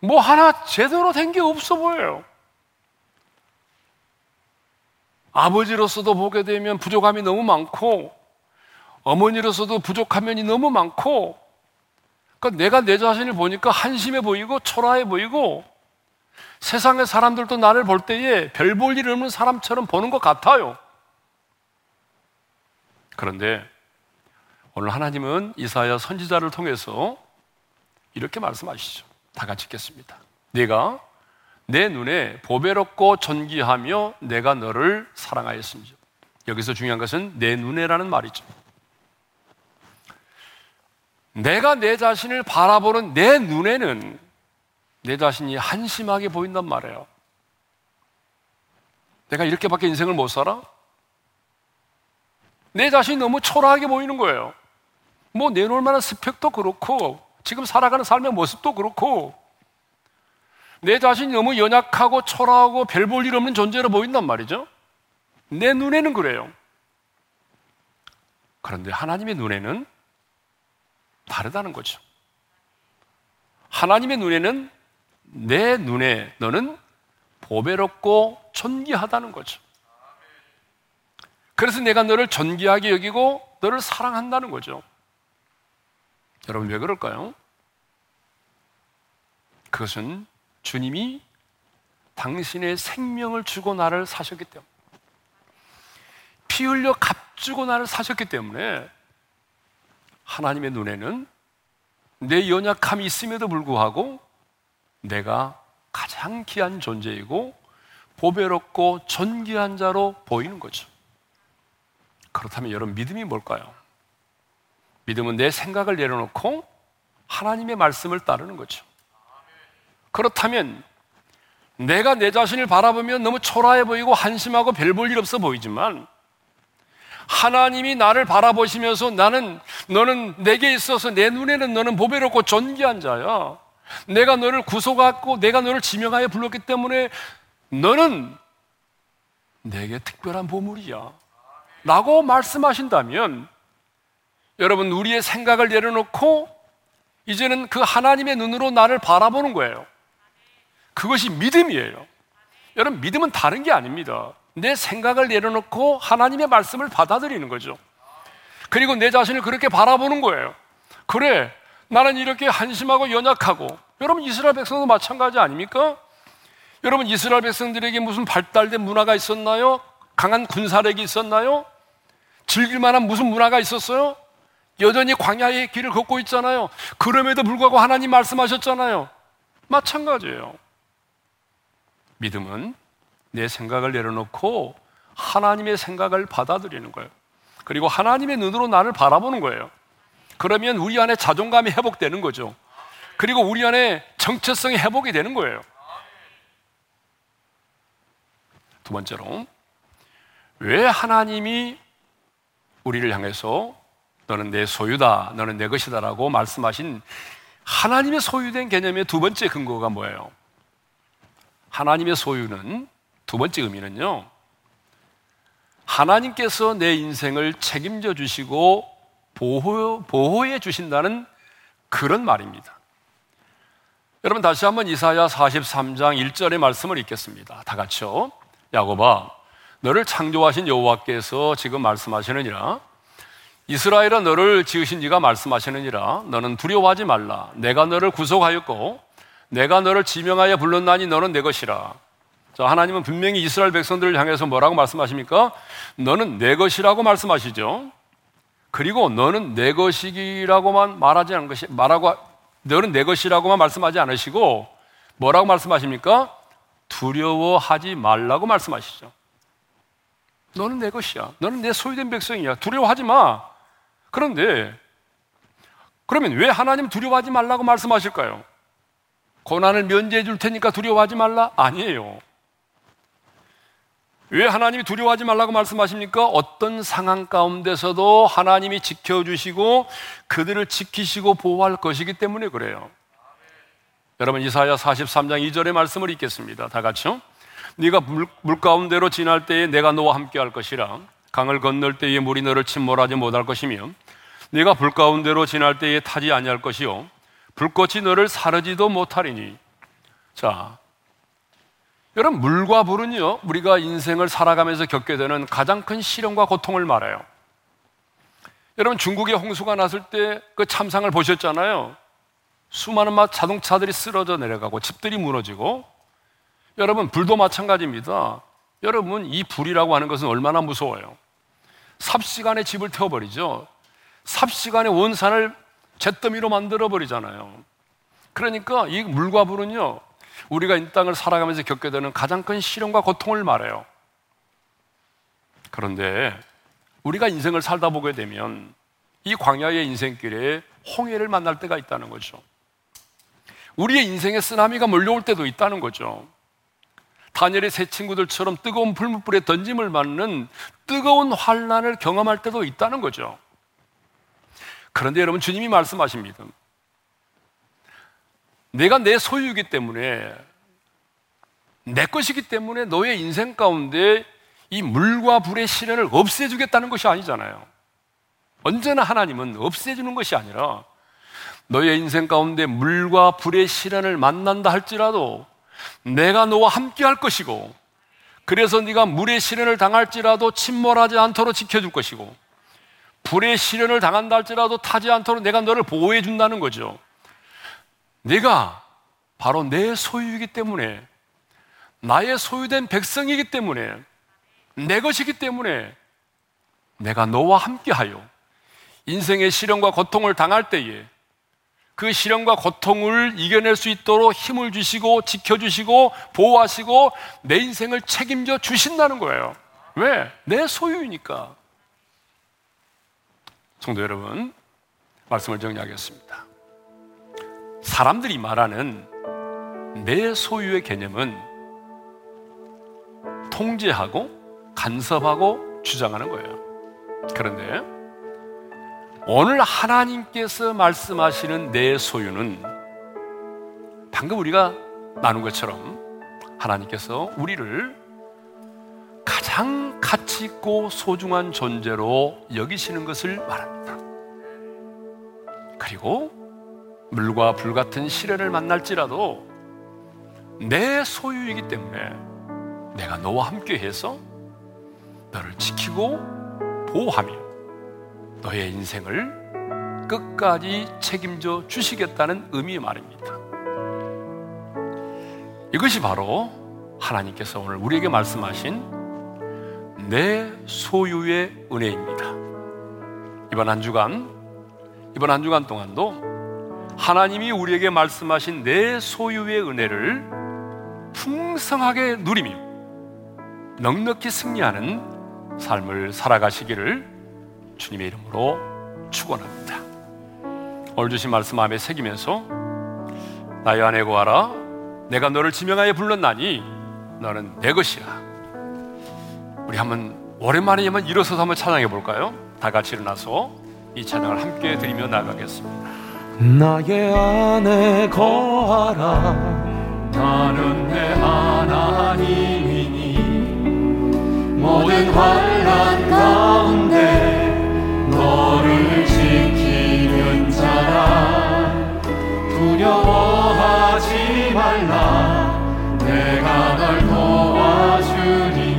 Speaker 1: 뭐 하나 제대로 된 게 없어 보여요. 아버지로서도 보게 되면 부족함이 너무 많고, 어머니로서도 부족한 면이 너무 많고, 그러니까 내가 내 자신을 보니까 한심해 보이고, 초라해 보이고, 세상의 사람들도 나를 볼 때에 별 볼 일 없는 사람처럼 보는 것 같아요. 그런데 오늘 하나님은 이사야 선지자를 통해서 이렇게 말씀하시죠. 다 같이 읽겠습니다. 내가 내 눈에 보배롭고 존귀하며 내가 너를 사랑하였습니다. 여기서 중요한 것은 내 눈에라는 말이죠. 내가 내 자신을 바라보는 내 눈에는 내 자신이 한심하게 보인단 말이에요. 내가 이렇게밖에 인생을 못 살아? 내 자신이 너무 초라하게 보이는 거예요. 뭐 내놓을 만한 스펙도 그렇고, 지금 살아가는 삶의 모습도 그렇고, 내 자신이 너무 연약하고 초라하고 별 볼 일 없는 존재로 보인단 말이죠. 내 눈에는 그래요. 그런데 하나님의 눈에는 다르다는 거죠. 하나님의 눈에는 내 눈에 너는 보배롭고 존귀하다는 거죠. 그래서 내가 너를 존귀하게 여기고 너를 사랑한다는 거죠. 여러분 왜 그럴까요? 그것은 주님이 당신의 생명을 주고 나를 사셨기 때문에 피 흘려 값주고 나를 사셨기 때문에 하나님의 눈에는 내 연약함이 있음에도 불구하고 내가 가장 귀한 존재이고 보배롭고 존귀한 자로 보이는 거죠. 그렇다면 여러분 믿음이 뭘까요? 믿음은 내 생각을 내려놓고 하나님의 말씀을 따르는 거죠. 그렇다면 내가 내 자신을 바라보면 너무 초라해 보이고 한심하고 별 볼 일 없어 보이지만 하나님이 나를 바라보시면서 나는 너는 내게 있어서 내 눈에는 너는 보배롭고 존귀한 자야. 내가 너를 구속하고 내가 너를 지명하여 불렀기 때문에 너는 내게 특별한 보물이야. 라고 말씀하신다면 여러분 우리의 생각을 내려놓고 이제는 그 하나님의 눈으로 나를 바라보는 거예요. 그것이 믿음이에요. 여러분, 믿음은 다른 게 아닙니다. 내 생각을 내려놓고 하나님의 말씀을 받아들이는 거죠. 그리고 내 자신을 그렇게 바라보는 거예요. 그래, 나는 이렇게 한심하고 연약하고, 여러분, 이스라엘 백성도 마찬가지 아닙니까? 여러분, 이스라엘 백성들에게 무슨 발달된 문화가 있었나요? 강한 군사력이 있었나요? 즐길 만한 무슨 문화가 있었어요? 여전히 광야의 길을 걷고 있잖아요. 그럼에도 불구하고 하나님 말씀하셨잖아요. 마찬가지예요. 믿음은 내 생각을 내려놓고 하나님의 생각을 받아들이는 거예요. 그리고 하나님의 눈으로 나를 바라보는 거예요. 그러면 우리 안에 자존감이 회복되는 거죠. 그리고 우리 안에 정체성이 회복이 되는 거예요. 두 번째로, 왜 하나님이 우리를 향해서 너는 내 소유다, 너는 내 것이다라고 말씀하신 하나님의 소유된 개념의 두 번째 근거가 뭐예요? 하나님의 소유는 두 번째 의미는요. 하나님께서 내 인생을 책임져 주시고 보호, 보호해 주신다는 그런 말입니다. 여러분 다시 한번 이사야 43장 1절의 말씀을 읽겠습니다. 다 같이요. 야곱아, 너를 창조하신 여호와께서 지금 말씀하시느니라. 이스라엘아 너를 지으신 이가 말씀하시느니라. 너는 두려워하지 말라. 내가 너를 구속하였고 내가 너를 지명하여 불렀나니 너는 내 것이라. 자, 하나님은 분명히 이스라엘 백성들을 향해서 뭐라고 말씀하십니까? 너는 내 것이라고 말씀하시죠. 그리고 너는 내 것이라고만 말하지 않은 것이 말하고 너는 내 것이라고만 말씀하지 않으시고 뭐라고 말씀하십니까? 두려워하지 말라고 말씀하시죠. 너는 내 것이야. 너는 내 소유된 백성이야. 두려워하지 마. 그런데 그러면 왜 하나님 두려워하지 말라고 말씀하실까요? 고난을 면제해 줄 테니까 두려워하지 말라? 아니에요. 왜 하나님이 두려워하지 말라고 말씀하십니까? 어떤 상황 가운데서도 하나님이 지켜주시고 그들을 지키시고 보호할 것이기 때문에 그래요. 여러분 이사야 43장 2절의 말씀을 읽겠습니다. 다 같이요. 네가 물, 물 가운데로 지날 때에 내가 너와 함께 할 것이라 강을 건널 때에 물이 너를 침몰하지 못할 것이며 네가 불 가운데로 지날 때에 타지 아니할 것이요 불꽃이 너를 사르지도 못하리니. 자, 여러분, 물과 불은요, 우리가 인생을 살아가면서 겪게 되는 가장 큰 시련과 고통을 말해요. 여러분, 중국에 홍수가 났을 때 그 참상을 보셨잖아요. 수많은 막 자동차들이 쓰러져 내려가고 집들이 무너지고 여러분, 불도 마찬가지입니다. 여러분, 이 불이라고 하는 것은 얼마나 무서워요. 삽시간에 집을 태워버리죠. 삽시간에 원산을 잿더미로 만들어 버리잖아요. 그러니까 이 물과 불은요, 우리가 이 땅을 살아가면서 겪게 되는 가장 큰 시련과 고통을 말해요. 그런데 우리가 인생을 살다 보게 되면 이 광야의 인생길에 홍해를 만날 때가 있다는 거죠. 우리의 인생에 쓰나미가 몰려올 때도 있다는 거죠. 다니엘의 세 친구들처럼 뜨거운 불물불에 던짐을 맞는 뜨거운 환란을 경험할 때도 있다는 거죠. 그런데 여러분 주님이 말씀하십니다. 내가 내 소유이기 때문에 내 것이기 때문에 너의 인생 가운데 이 물과 불의 시련을 없애주겠다는 것이 아니잖아요. 언제나 하나님은 없애주는 것이 아니라 너의 인생 가운데 물과 불의 시련을 만난다 할지라도 내가 너와 함께 할 것이고 그래서 네가 물의 시련을 당할지라도 침몰하지 않도록 지켜줄 것이고 불의 시련을 당한다 할지라도 타지 않도록 내가 너를 보호해 준다는 거죠. 내가 바로 내 소유이기 때문에 나의 소유된 백성이기 때문에 내 것이기 때문에 내가 너와 함께하여 인생의 시련과 고통을 당할 때에 그 시련과 고통을 이겨낼 수 있도록 힘을 주시고 지켜주시고 보호하시고 내 인생을 책임져 주신다는 거예요. 왜? 내 소유이니까. 성도 여러분, 말씀을 정리하겠습니다. 사람들이 말하는 내 소유의 개념은 통제하고 간섭하고 주장하는 거예요. 그런데 오늘 하나님께서 말씀하시는 내 소유는 방금 우리가 나눈 것처럼 하나님께서 우리를 가장 가치 있고 소중한 존재로 여기시는 것을 말합니다. 그리고 물과 불 같은 시련을 만날지라도 내 소유이기 때문에 내가 너와 함께 해서 너를 지키고 보호하며 너의 인생을 끝까지 책임져 주시겠다는 의미의 말입니다. 이것이 바로 하나님께서 오늘 우리에게 말씀하신 내 소유의 은혜입니다. 이번 한 주간, 이번 한 주간 동안도 하나님이 우리에게 말씀하신 내 소유의 은혜를 풍성하게 누리며 넉넉히 승리하는 삶을 살아가시기를 주님의 이름으로 축원합니다. 오늘 주신 말씀 마음에 새기면서 나의 아내 고하라 내가 너를 지명하여 불렀나니 너는 내 것이라 우리 한번 오랜만에 한번 일어서서 한번 찬양해 볼까요? 다 같이 일어나서 이 찬양을 함께 드리며 나가겠습니다
Speaker 2: 나의 안에 거하라.
Speaker 1: 나는 내 하나님이니
Speaker 2: 모든 환란 가운데 너를 지키는 자라. 두려워하지 말라. 내가 널 도와주리니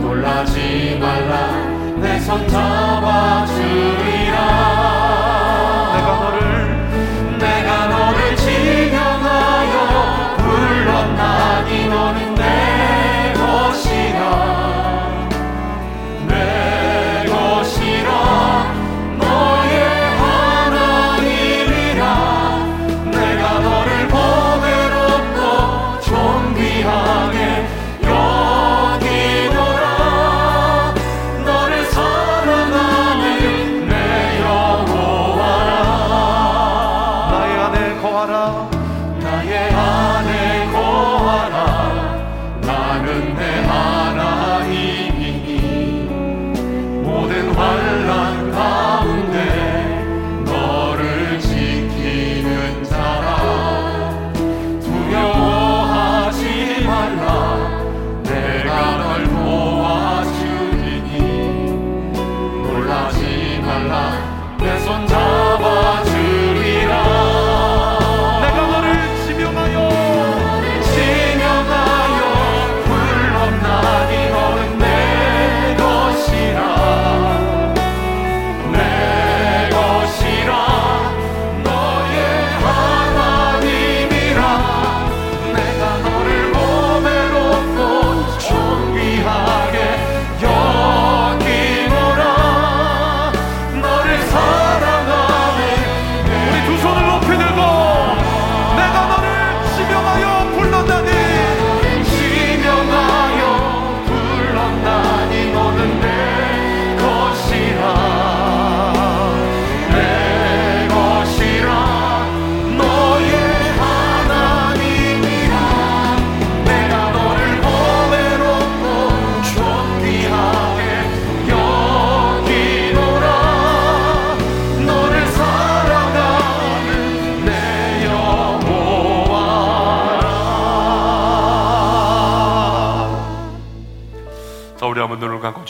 Speaker 2: 놀라지 말라. 내손잡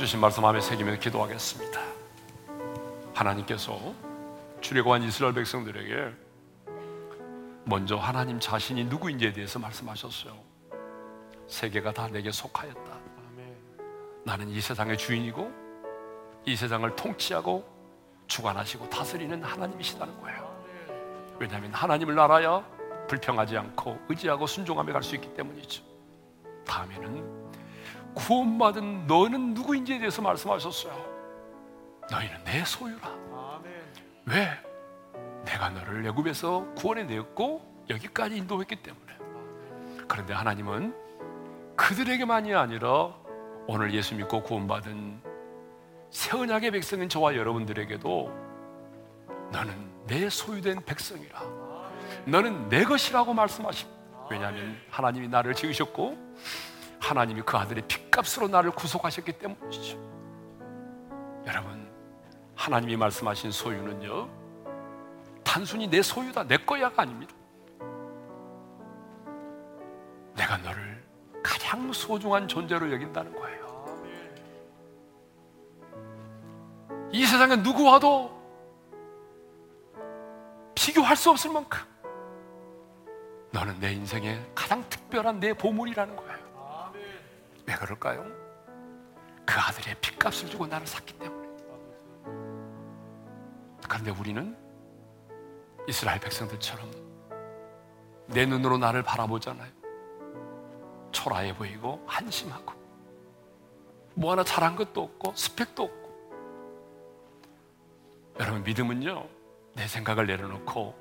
Speaker 1: 주신 말씀 마음에 새기며 기도하겠습니다. 하나님께서 출애굽한 이스라엘 백성들에게 먼저 하나님 자신이 누구인지에 대해서 말씀하셨어요. 세계가 다 내게 속하였다. 나는 이 세상의 주인이고 이 세상을 통치하고 주관하시고 다스리는 하나님이시다는 거예요. 왜냐하면 하나님을 알아야 불평하지 않고 의지하고 순종하며 갈 수 있기 때문이죠. 다음에는 구원받은 너는 누구인지에 대해서 말씀하셨어요. 너희는 내 소유라. 왜? 내가 너를 애굽에서 구원해 내었고 여기까지 인도했기 때문에. 그런데 하나님은 그들에게만이 아니라 오늘 예수 믿고 구원받은 새 언약의 백성인 저와 여러분들에게도 너는 내 소유된 백성이라. 너는 내 것이라고 말씀하십니다. 왜냐하면 하나님이 나를 지으셨고 하나님이 그 아들의 핏값으로 나를 구속하셨기 때문이죠. 여러분, 하나님이 말씀하신 소유는요, 단순히 내 소유다, 내 거야가 아닙니다. 내가 너를 가장 소중한 존재로 여긴다는 거예요. 이 세상에 누구와도 비교할 수 없을 만큼 너는 내 인생의 가장 특별한 내 보물이라는 거예요. 왜 그럴까요? 그 아들의 핏값을 주고 나를 샀기 때문에. 그런데 우리는 이스라엘 백성들처럼 내 눈으로 나를 바라보잖아요. 초라해 보이고 한심하고 뭐 하나 잘한 것도 없고 스펙도 없고 여러분 믿음은요 내 생각을 내려놓고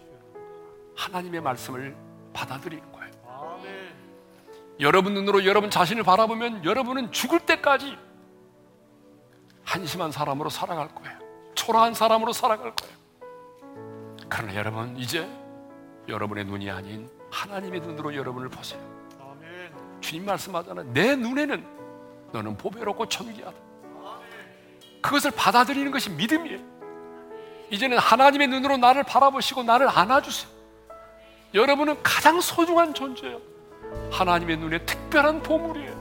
Speaker 1: 하나님의 말씀을 받아들이는 거예요. 여러분 눈으로 여러분 자신을 바라보면 여러분은 죽을 때까지 한심한 사람으로 살아갈 거예요. 초라한 사람으로 살아갈 거예요. 그러나 여러분 이제 여러분의 눈이 아닌 하나님의 눈으로 여러분을 보세요. 주님 말씀하잖아요. 내 눈에는 너는 보배롭고 존귀하다. 그것을 받아들이는 것이 믿음이에요. 이제는 하나님의 눈으로 나를 바라보시고 나를 안아주세요. 여러분은 가장 소중한 존재예요. 하나님의 눈에 특별한 보물이에요.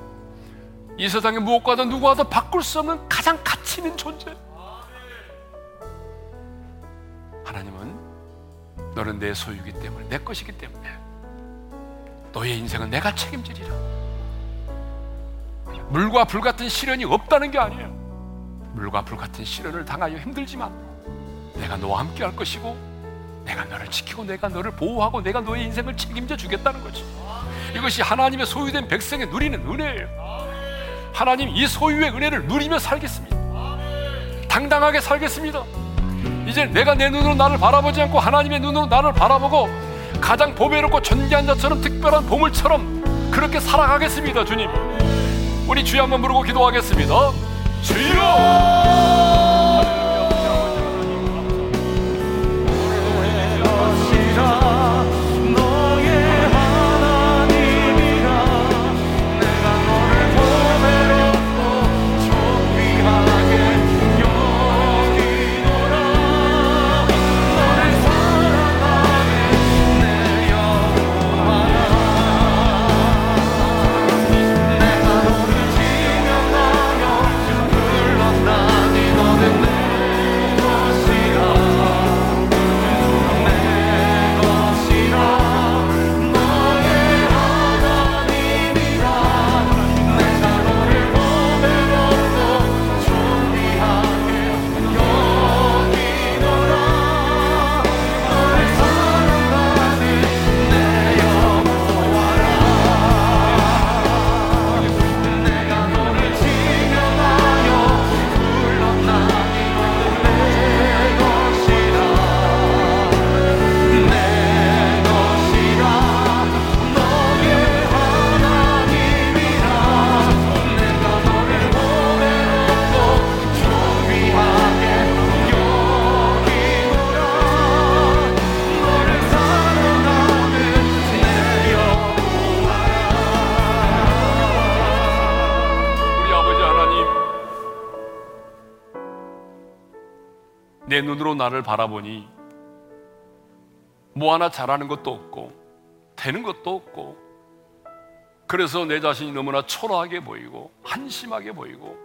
Speaker 1: 이 세상에 무엇과도 누구와도 바꿀 수 없는 가장 가치 있는 존재. 하나님은 너는 내 소유이기 때문에 내 것이기 때문에 너의 인생은 내가 책임지리라. 물과 불 같은 시련이 없다는 게 아니에요. 물과 불 같은 시련을 당하여 힘들지만 내가 너와 함께 할 것이고 내가 너를 지키고 내가 너를 보호하고 내가 너의 인생을 책임져 주겠다는 거지. 이것이 하나님의 소유된 백성의 누리는 은혜예요. 하나님 이 소유의 은혜를 누리며 살겠습니다. 당당하게 살겠습니다. 이제 내가 내 눈으로 나를 바라보지 않고 하나님의 눈으로 나를 바라보고 가장 보배롭고 존귀한 자처럼 특별한 보물처럼 그렇게 살아가겠습니다, 주님. 우리 주여 한번 부르고 기도하겠습니다. 주여! 눈으로 나를 바라보니 뭐 하나 잘하는 것도 없고 되는 것도 없고 그래서 내 자신이 너무나 초라하게 보이고 한심하게 보이고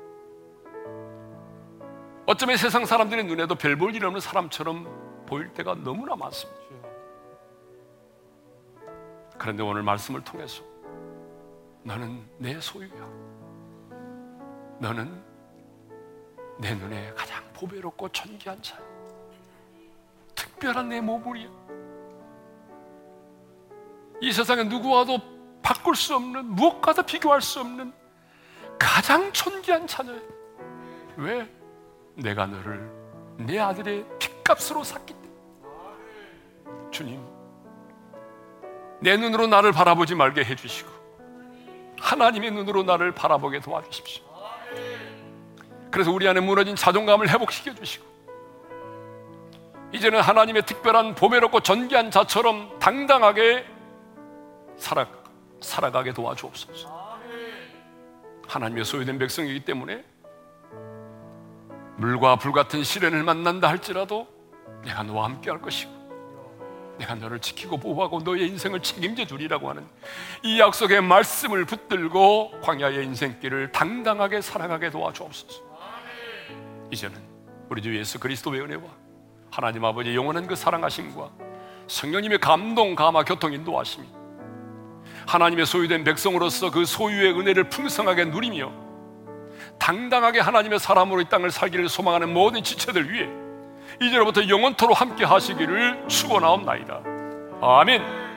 Speaker 1: 어쩌면 세상 사람들의 눈에도 별 볼 일 없는 사람처럼 보일 때가 너무나 많습니다. 그런데 오늘 말씀을 통해서 너는 내 소유야. 너는 내 눈에 가장 보배롭고 존귀한 자야. 특별한 내 보물이야. 이 세상에 누구와도 바꿀 수 없는 무엇과도 비교할 수 없는 가장 존귀한 자녀야. 왜? 내가 너를 내 아들의 핏값으로 샀기 때문에. 주님, 내 눈으로 나를 바라보지 말게 해주시고 하나님의 눈으로 나를 바라보게 도와주십시오. 그래서 우리 안에 무너진 자존감을 회복시켜 주시고 이제는 하나님의 특별한 보배롭고 존귀한 자처럼 당당하게 살아, 살아가게 도와주옵소서. 하나님의 소유된 백성이기 때문에 물과 불 같은 시련을 만난다 할지라도 내가 너와 함께 할 것이고 내가 너를 지키고 보호하고 너의 인생을 책임져 주리라고 하는 이 약속의 말씀을 붙들고 광야의 인생길을 당당하게 살아가게 도와주옵소서. 이제는 우리 주 예수 그리스도의 은혜와 하나님 아버지 영원한 그 사랑하심과 성령님의 감동, 감화, 교통, 인도하심이 하나님의 소유된 백성으로서 그 소유의 은혜를 풍성하게 누리며 당당하게 하나님의 사람으로 이 땅을 살기를 소망하는 모든 지체들 위해 이제로부터 영원토로 함께 하시기를 축원하옵나이다. 아멘.